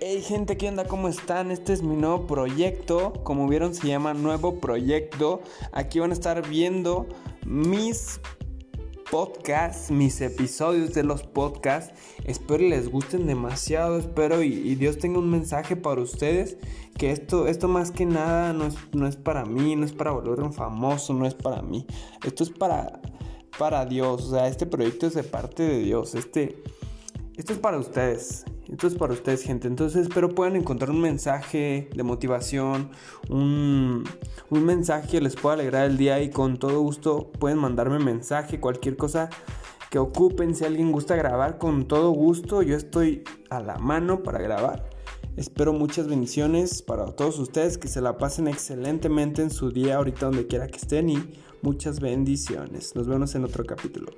Hey gente, ¿qué onda? ¿Cómo están? Este es mi nuevo proyecto. Como vieron, se llama Nuevo Proyecto. Aquí van a estar viendo mis podcasts, mis episodios de los podcasts. Espero les gusten demasiado. Espero y, Dios tenga un mensaje para ustedes. Que esto, esto más que nada no es, no es para mí, no es para volver un famoso, no es para mí. Esto es para, para Dios. O sea, este proyecto es de parte de Dios. Este, esto es para ustedes. Esto es para ustedes, gente. Entonces espero puedan encontrar un mensaje de motivación, un, un, mensaje que les pueda alegrar el día y con todo gusto pueden mandarme mensaje, cualquier cosa que ocupen. Si alguien gusta grabar, con todo gusto, yo estoy a la mano para grabar. Espero muchas bendiciones para todos ustedes, que se la pasen excelentemente en su día, ahorita donde quiera que estén y muchas bendiciones. Nos vemos en otro capítulo.